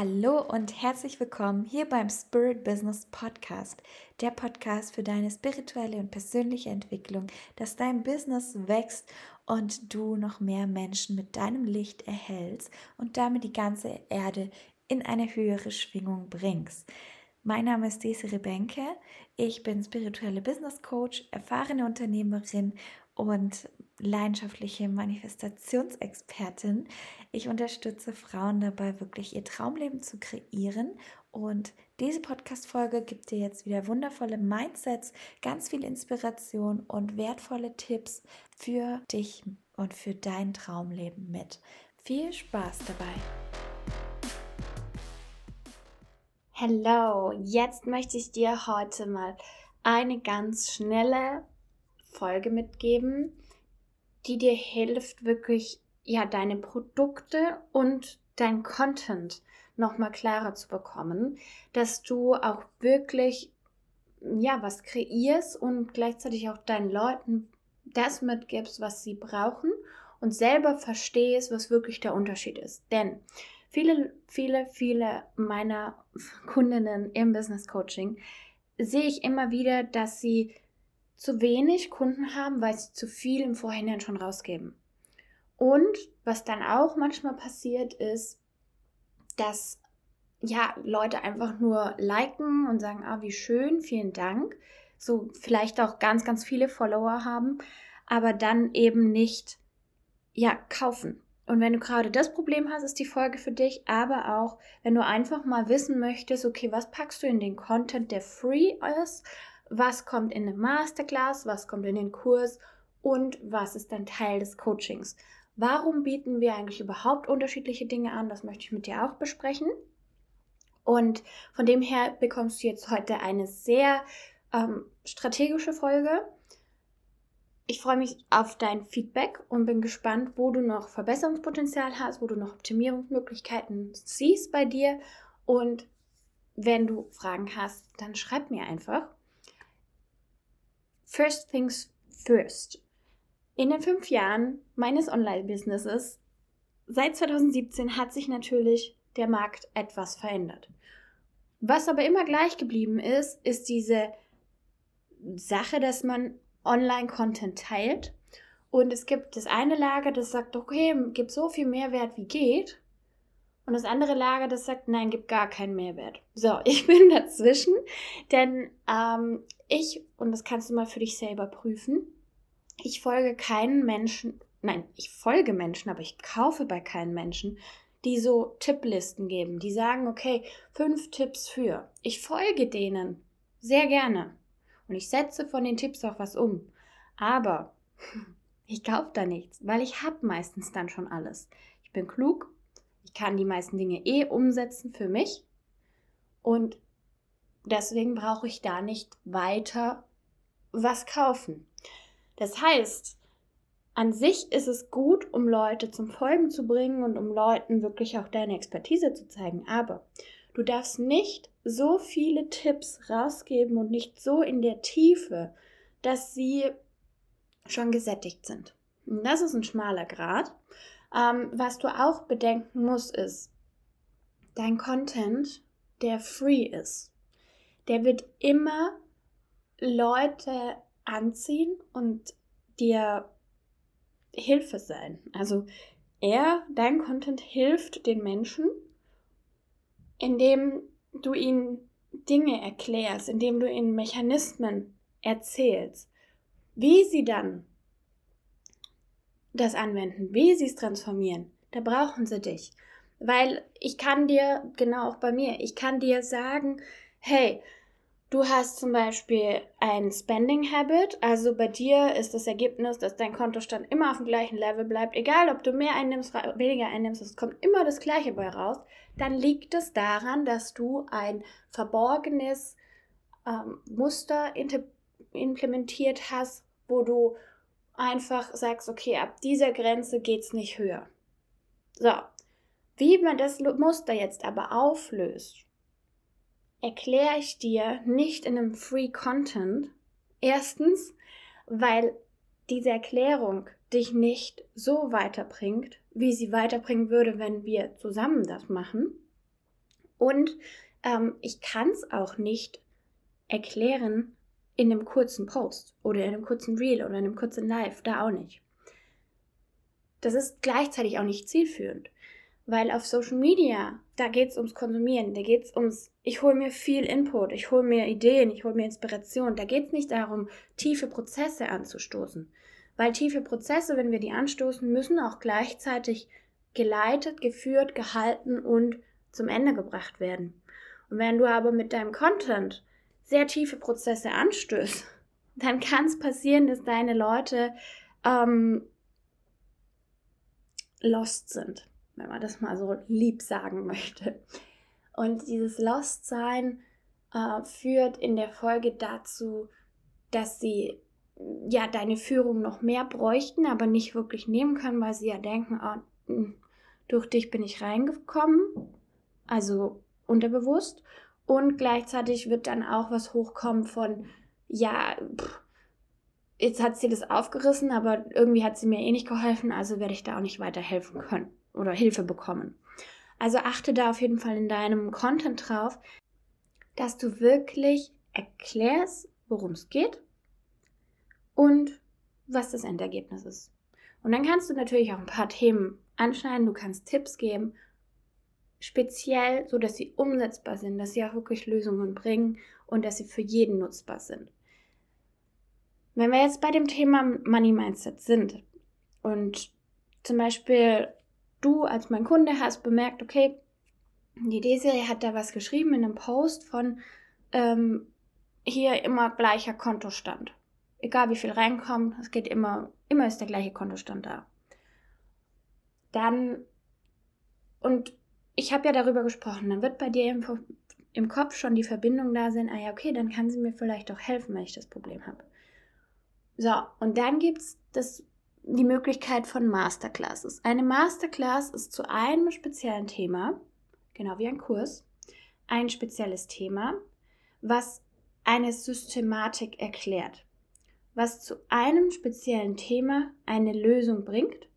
Hallo und herzlich willkommen hier beim Spirit Business Podcast, der Podcast für deine spirituelle und persönliche Entwicklung, dass dein Business wächst und du noch mehr Menschen mit deinem Licht erhältst und damit die ganze Erde in eine höhere Schwingung bringst. Mein Name ist Desiree Benke. Ich bin spirituelle Business Coach, erfahrene Unternehmerin und leidenschaftliche Manifestationsexpertin. Ich unterstütze Frauen dabei, wirklich ihr Traumleben zu kreieren. Und diese Podcast-Folge gibt dir jetzt wieder wundervolle Mindsets, ganz viel Inspiration und wertvolle Tipps für dich und für dein Traumleben mit. Viel Spaß dabei! Hallo, jetzt möchte ich dir heute mal eine ganz schnelle Folge mitgeben, die dir hilft, wirklich ja deine Produkte und dein Content nochmal klarer zu bekommen, dass du auch wirklich ja was kreierst und gleichzeitig auch deinen Leuten das mitgibst, was sie brauchen und selber verstehst, was wirklich der Unterschied ist. Denn viele, viele, viele meiner Kundinnen im Business Coaching sehe ich immer wieder, dass sie zu wenig Kunden haben, weil sie zu viel im Vorhinein schon rausgeben. Und was dann auch manchmal passiert ist, dass ja Leute einfach nur liken und sagen, ah, wie schön, vielen Dank. So vielleicht auch ganz, ganz viele Follower haben, aber dann eben nicht ja kaufen. Und wenn du gerade das Problem hast, ist die Folge für dich, aber auch, wenn du einfach mal wissen möchtest, okay, was packst du in den Content, der free ist was kommt in eine Masterclass, was kommt in den Kurs und was ist dann Teil des Coachings. Warum bieten wir eigentlich überhaupt unterschiedliche Dinge an? Das möchte ich mit dir auch besprechen. Und von dem her bekommst du jetzt heute eine sehr ähm, strategische Folge. Ich freue mich auf dein Feedback und bin gespannt, wo du noch Verbesserungspotenzial hast, wo du noch Optimierungsmöglichkeiten siehst bei dir. Und wenn du Fragen hast, dann schreib mir einfach. First things first. In den fünf Jahren meines Online-Businesses seit 2017 hat sich natürlich der Markt etwas verändert. Was aber immer gleich geblieben ist, ist diese Sache, dass man Online-Content teilt. Und es gibt das eine Lager, das sagt, okay, gibt so viel Mehrwert wie geht. Und das andere Lager, das sagt, nein, gibt gar keinen Mehrwert. So, ich bin dazwischen, denn ähm, ich, und das kannst du mal für dich selber prüfen, ich folge keinen Menschen, nein, ich folge Menschen, aber ich kaufe bei keinen Menschen, die so Tipplisten geben, die sagen, okay, fünf Tipps für. Ich folge denen sehr gerne und ich setze von den Tipps auch was um. Aber ich kaufe da nichts, weil ich habe meistens dann schon alles. Ich bin klug ich kann die meisten Dinge eh umsetzen für mich und deswegen brauche ich da nicht weiter was kaufen. Das heißt, an sich ist es gut, um Leute zum Folgen zu bringen und um Leuten wirklich auch deine Expertise zu zeigen. Aber du darfst nicht so viele Tipps rausgeben und nicht so in der Tiefe, dass sie schon gesättigt sind. Und das ist ein schmaler Grad. Ähm, was du auch bedenken musst, ist, dein Content, der free ist, der wird immer Leute anziehen und dir Hilfe sein. Also er, dein Content hilft den Menschen, indem du ihnen Dinge erklärst, indem du ihnen Mechanismen erzählst, wie sie dann das anwenden, wie sie es transformieren, da brauchen sie dich. Weil ich kann dir, genau auch bei mir, ich kann dir sagen, hey, du hast zum Beispiel ein Spending Habit, also bei dir ist das Ergebnis, dass dein Kontostand immer auf dem gleichen Level bleibt, egal ob du mehr einnimmst, weniger einnimmst, es kommt immer das gleiche bei raus, dann liegt es daran, dass du ein verborgenes ähm, Muster implementiert hast, wo du einfach sagst, okay, ab dieser Grenze geht es nicht höher. So, wie man das Muster jetzt aber auflöst, erkläre ich dir nicht in einem Free Content. Erstens, weil diese Erklärung dich nicht so weiterbringt, wie sie weiterbringen würde, wenn wir zusammen das machen. Und ähm, ich kann es auch nicht erklären in einem kurzen Post oder in einem kurzen Reel oder in einem kurzen Live, da auch nicht. Das ist gleichzeitig auch nicht zielführend, weil auf Social Media, da geht es ums Konsumieren, da geht es ums, ich hole mir viel Input, ich hole mir Ideen, ich hole mir Inspiration. Da geht es nicht darum, tiefe Prozesse anzustoßen, weil tiefe Prozesse, wenn wir die anstoßen, müssen auch gleichzeitig geleitet, geführt, gehalten und zum Ende gebracht werden. Und wenn du aber mit deinem Content sehr tiefe Prozesse anstößt, dann kann es passieren, dass deine Leute ähm, lost sind, wenn man das mal so lieb sagen möchte. Und dieses Lost-Sein äh, führt in der Folge dazu, dass sie ja deine Führung noch mehr bräuchten, aber nicht wirklich nehmen können, weil sie ja denken, oh, durch dich bin ich reingekommen, also unterbewusst. Und gleichzeitig wird dann auch was hochkommen von, ja, pff, jetzt hat sie das aufgerissen, aber irgendwie hat sie mir eh nicht geholfen, also werde ich da auch nicht weiterhelfen können oder Hilfe bekommen. Also achte da auf jeden Fall in deinem Content drauf, dass du wirklich erklärst, worum es geht und was das Endergebnis ist. Und dann kannst du natürlich auch ein paar Themen anschneiden, du kannst Tipps geben, speziell so, dass sie umsetzbar sind, dass sie auch wirklich Lösungen bringen und dass sie für jeden nutzbar sind. Wenn wir jetzt bei dem Thema Money Mindset sind und zum Beispiel du als mein Kunde hast bemerkt, okay, die D-Serie hat da was geschrieben in einem Post von ähm, hier immer gleicher Kontostand. Egal wie viel reinkommt, es geht immer, immer ist der gleiche Kontostand da. Dann, und ich habe ja darüber gesprochen, dann wird bei dir im, im Kopf schon die Verbindung da sein, ah ja, okay, dann kann sie mir vielleicht auch helfen, wenn ich das Problem habe. So, und dann gibt es die Möglichkeit von Masterclasses. Eine Masterclass ist zu einem speziellen Thema, genau wie ein Kurs, ein spezielles Thema, was eine Systematik erklärt, was zu einem speziellen Thema eine Lösung bringt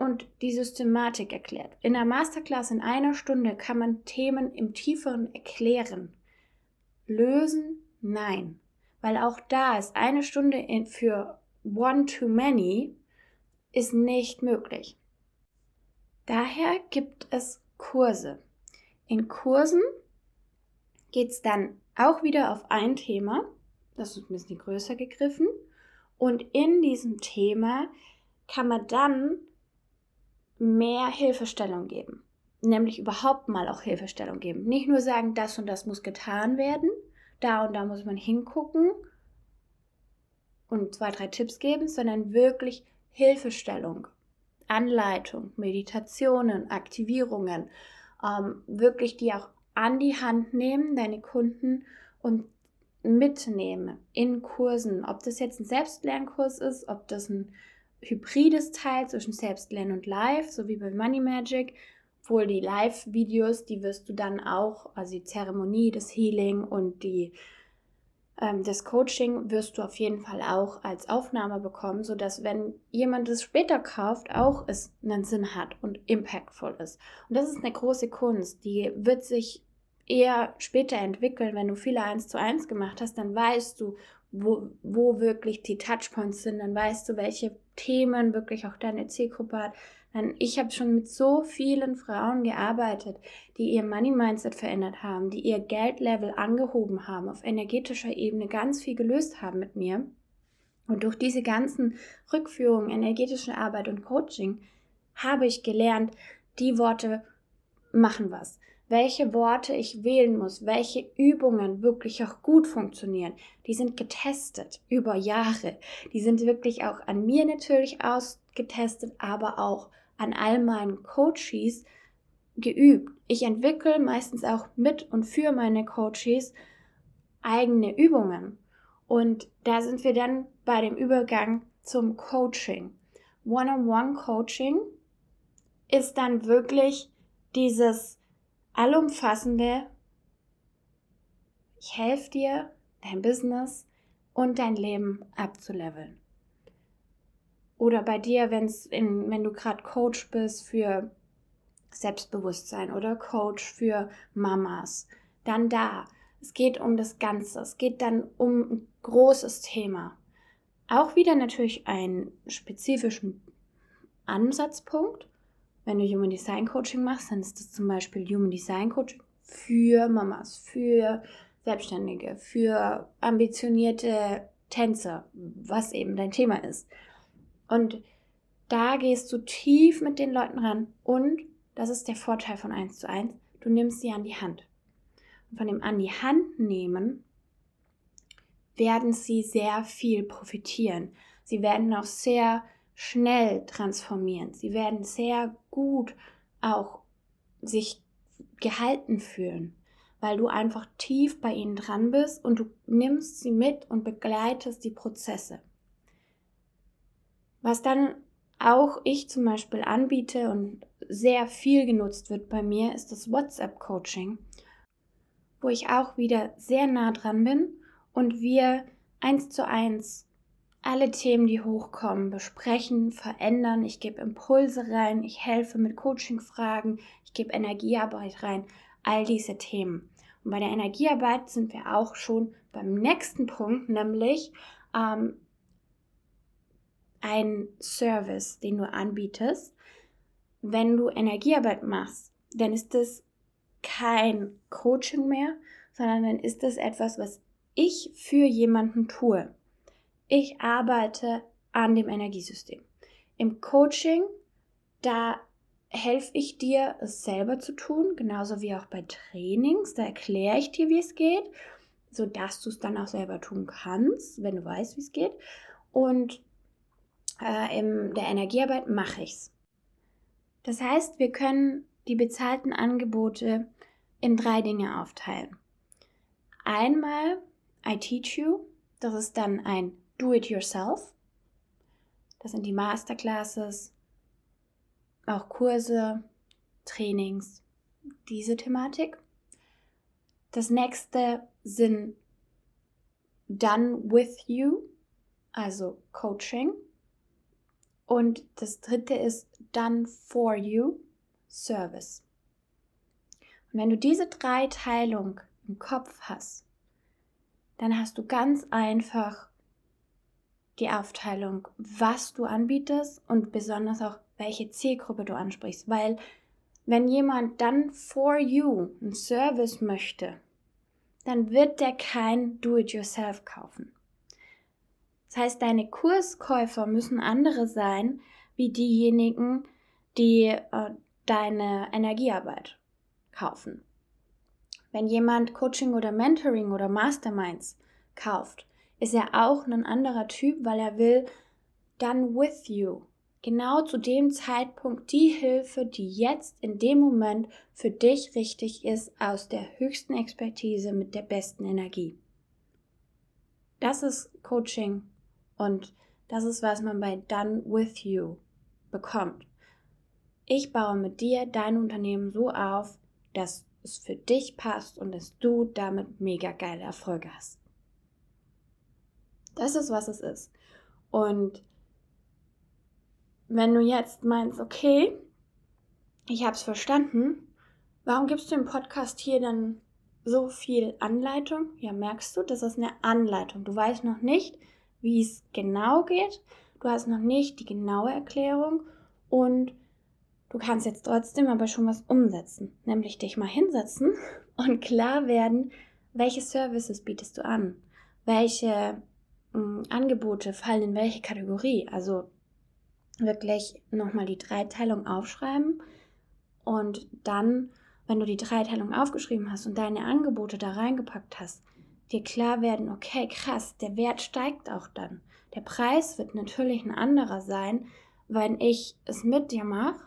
und die Systematik erklärt. In der Masterclass in einer Stunde kann man Themen im tieferen erklären. Lösen? Nein weil auch da ist eine Stunde für one to many ist nicht möglich. Daher gibt es Kurse. In Kursen geht es dann auch wieder auf ein Thema, das ist ein bisschen größer gegriffen, und in diesem Thema kann man dann mehr Hilfestellung geben, nämlich überhaupt mal auch Hilfestellung geben. Nicht nur sagen, das und das muss getan werden, da und da muss man hingucken und zwei, drei Tipps geben, sondern wirklich Hilfestellung, Anleitung, Meditationen, Aktivierungen, ähm, wirklich die auch an die Hand nehmen, deine Kunden und mitnehmen in Kursen, ob das jetzt ein Selbstlernkurs ist, ob das ein hybrides Teil zwischen Selbstlernen und Live, so wie bei Money Magic, obwohl die Live-Videos, die wirst du dann auch, also die Zeremonie, das Healing und die, ähm, das Coaching wirst du auf jeden Fall auch als Aufnahme bekommen, sodass wenn jemand es später kauft, auch es einen Sinn hat und impactful ist. Und das ist eine große Kunst, die wird sich eher später entwickeln, wenn du viele 1 zu 1 gemacht hast, dann weißt du, wo, wo wirklich die Touchpoints sind, dann weißt du, welche Themen wirklich auch deine Zielgruppe hat, ich habe schon mit so vielen Frauen gearbeitet, die ihr Money Mindset verändert haben, die ihr Geldlevel angehoben haben, auf energetischer Ebene ganz viel gelöst haben mit mir. Und durch diese ganzen Rückführungen, energetische Arbeit und Coaching habe ich gelernt, die Worte machen was. Welche Worte ich wählen muss, welche Übungen wirklich auch gut funktionieren, die sind getestet über Jahre. Die sind wirklich auch an mir natürlich ausgetestet, aber auch an all meinen Coaches geübt. Ich entwickle meistens auch mit und für meine Coaches eigene Übungen. Und da sind wir dann bei dem Übergang zum Coaching. One-on-One-Coaching ist dann wirklich dieses allumfassende, ich helfe dir, dein Business und dein Leben abzuleveln. Oder bei dir, wenn's in, wenn du gerade Coach bist für Selbstbewusstsein oder Coach für Mamas. Dann da. Es geht um das Ganze. Es geht dann um ein großes Thema. Auch wieder natürlich einen spezifischen Ansatzpunkt. Wenn du Human Design Coaching machst, dann ist das zum Beispiel Human Design Coaching für Mamas, für Selbstständige, für ambitionierte Tänzer, was eben dein Thema ist. Und da gehst du tief mit den Leuten ran und das ist der Vorteil von 1 zu 1, du nimmst sie an die Hand. Und von dem an die Hand nehmen werden sie sehr viel profitieren. Sie werden auch sehr schnell transformieren. Sie werden sehr gut auch sich gehalten fühlen, weil du einfach tief bei ihnen dran bist und du nimmst sie mit und begleitest die Prozesse. Was dann auch ich zum Beispiel anbiete und sehr viel genutzt wird bei mir, ist das WhatsApp-Coaching, wo ich auch wieder sehr nah dran bin und wir eins zu eins alle Themen, die hochkommen, besprechen, verändern. Ich gebe Impulse rein, ich helfe mit Coaching-Fragen, ich gebe Energiearbeit rein, all diese Themen. Und bei der Energiearbeit sind wir auch schon beim nächsten Punkt, nämlich ähm, ein Service, den du anbietest. Wenn du Energiearbeit machst, dann ist das kein Coaching mehr, sondern dann ist das etwas, was ich für jemanden tue. Ich arbeite an dem Energiesystem. Im Coaching, da helfe ich dir, es selber zu tun, genauso wie auch bei Trainings. Da erkläre ich dir, wie es geht, sodass du es dann auch selber tun kannst, wenn du weißt, wie es geht. Und äh, in der Energiearbeit mache ich es. Das heißt, wir können die bezahlten Angebote in drei Dinge aufteilen. Einmal I Teach You, das ist dann ein Do-it-yourself. Das sind die Masterclasses, auch Kurse, Trainings, diese Thematik. Das nächste sind Done with You, also Coaching. Und das dritte ist Done for You, Service. Und wenn du diese drei Teilung im Kopf hast, dann hast du ganz einfach die Aufteilung, was du anbietest und besonders auch, welche Zielgruppe du ansprichst. Weil wenn jemand dann for you einen Service möchte, dann wird der kein Do-it-yourself kaufen. Das heißt, deine Kurskäufer müssen andere sein, wie diejenigen, die äh, deine Energiearbeit kaufen. Wenn jemand Coaching oder Mentoring oder Masterminds kauft, ist er auch ein anderer Typ, weil er will done with you. Genau zu dem Zeitpunkt die Hilfe, die jetzt in dem Moment für dich richtig ist, aus der höchsten Expertise mit der besten Energie. Das ist Coaching und das ist, was man bei Done with You bekommt. Ich baue mit dir dein Unternehmen so auf, dass es für dich passt und dass du damit mega geile Erfolge hast. Das ist, was es ist. Und wenn du jetzt meinst, okay, ich habe es verstanden, warum gibst du im Podcast hier dann so viel Anleitung? Ja, merkst du, das ist eine Anleitung. Du weißt noch nicht, wie es genau geht. Du hast noch nicht die genaue Erklärung und Du kannst jetzt trotzdem aber schon was umsetzen, nämlich dich mal hinsetzen und klar werden, welche Services bietest du an, welche Angebote fallen in welche Kategorie. Also wirklich nochmal die Dreiteilung aufschreiben und dann, wenn du die Dreiteilung aufgeschrieben hast und deine Angebote da reingepackt hast, dir klar werden, okay, krass, der Wert steigt auch dann. Der Preis wird natürlich ein anderer sein, wenn ich es mit dir mache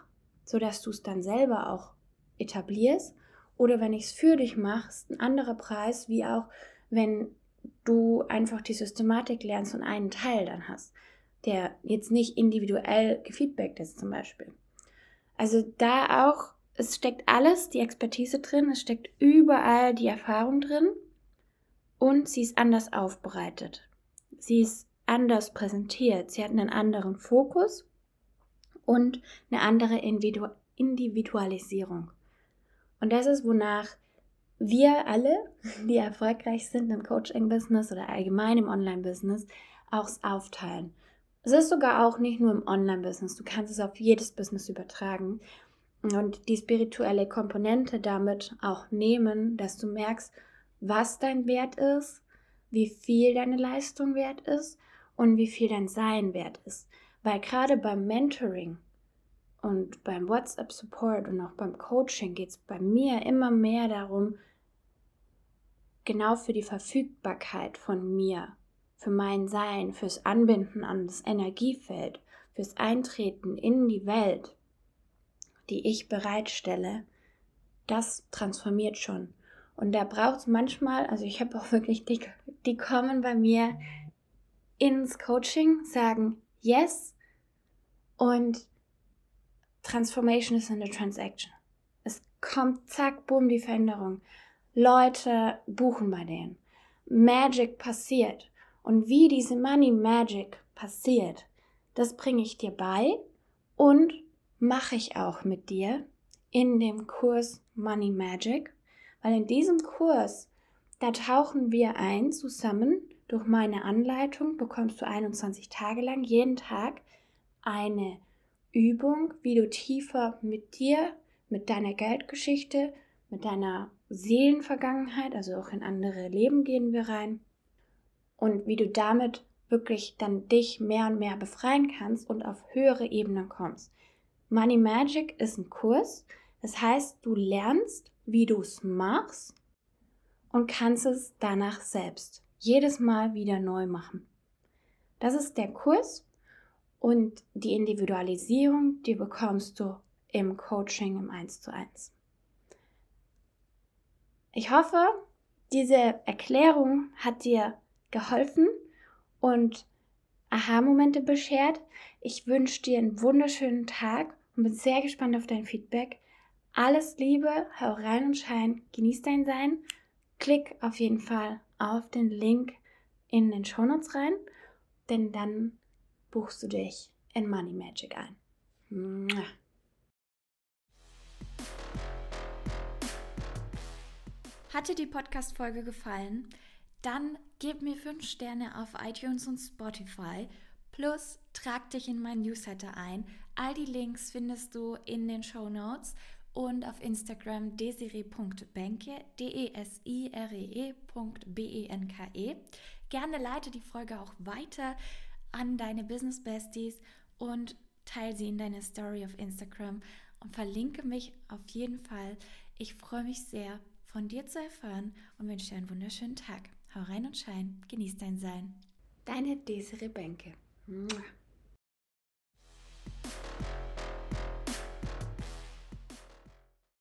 sodass du es dann selber auch etablierst. Oder wenn ich es für dich mache, ist ein anderer Preis, wie auch wenn du einfach die Systematik lernst und einen Teil dann hast, der jetzt nicht individuell gefeedbackt ist zum Beispiel. Also da auch, es steckt alles, die Expertise drin, es steckt überall die Erfahrung drin und sie ist anders aufbereitet. Sie ist anders präsentiert, sie hat einen anderen Fokus und eine andere Individualisierung. Und das ist, wonach wir alle, die erfolgreich sind im Coaching-Business oder allgemein im Online-Business, auch aufteilen. Es ist sogar auch nicht nur im Online-Business, du kannst es auf jedes Business übertragen und die spirituelle Komponente damit auch nehmen, dass du merkst, was dein Wert ist, wie viel deine Leistung wert ist und wie viel dein Sein wert ist. Weil gerade beim Mentoring und beim WhatsApp-Support und auch beim Coaching geht es bei mir immer mehr darum, genau für die Verfügbarkeit von mir, für mein Sein, fürs Anbinden an das Energiefeld, fürs Eintreten in die Welt, die ich bereitstelle, das transformiert schon. Und da braucht es manchmal, also ich habe auch wirklich die, die kommen bei mir ins Coaching, sagen Yes und Transformation is in the transaction. Es kommt zack, boom, die Veränderung. Leute buchen bei denen. Magic passiert. Und wie diese Money Magic passiert, das bringe ich dir bei und mache ich auch mit dir in dem Kurs Money Magic, weil in diesem Kurs, da tauchen wir ein zusammen. Durch meine Anleitung bekommst du 21 Tage lang jeden Tag eine Übung, wie du tiefer mit dir, mit deiner Geldgeschichte, mit deiner Seelenvergangenheit, also auch in andere Leben gehen wir rein und wie du damit wirklich dann dich mehr und mehr befreien kannst und auf höhere Ebenen kommst. Money Magic ist ein Kurs, das heißt, du lernst, wie du es machst und kannst es danach selbst jedes Mal wieder neu machen. Das ist der Kurs und die Individualisierung, die bekommst du im Coaching im 1 zu 1. Ich hoffe, diese Erklärung hat dir geholfen und Aha-Momente beschert. Ich wünsche dir einen wunderschönen Tag und bin sehr gespannt auf dein Feedback. Alles Liebe, hau rein und schein, genieß dein Sein. Klick auf jeden Fall auf den Link in den Shownotes rein, denn dann buchst du dich in Money Magic ein. Mua. Hat dir die Podcast-Folge gefallen? Dann gib mir 5 Sterne auf iTunes und Spotify. Plus trag dich in mein Newsletter ein. All die Links findest du in den Show Notes und auf Instagram desiree.benke, D-E-S-I-R-E-E.B-E-N-K-E. E. Gerne leite die Folge auch weiter an deine Business Besties und teile sie in deine Story auf Instagram und verlinke mich auf jeden Fall. Ich freue mich sehr von dir zu erfahren und wünsche dir einen wunderschönen Tag. Hau rein und schein, genieß dein Sein. Deine Desiree Benke.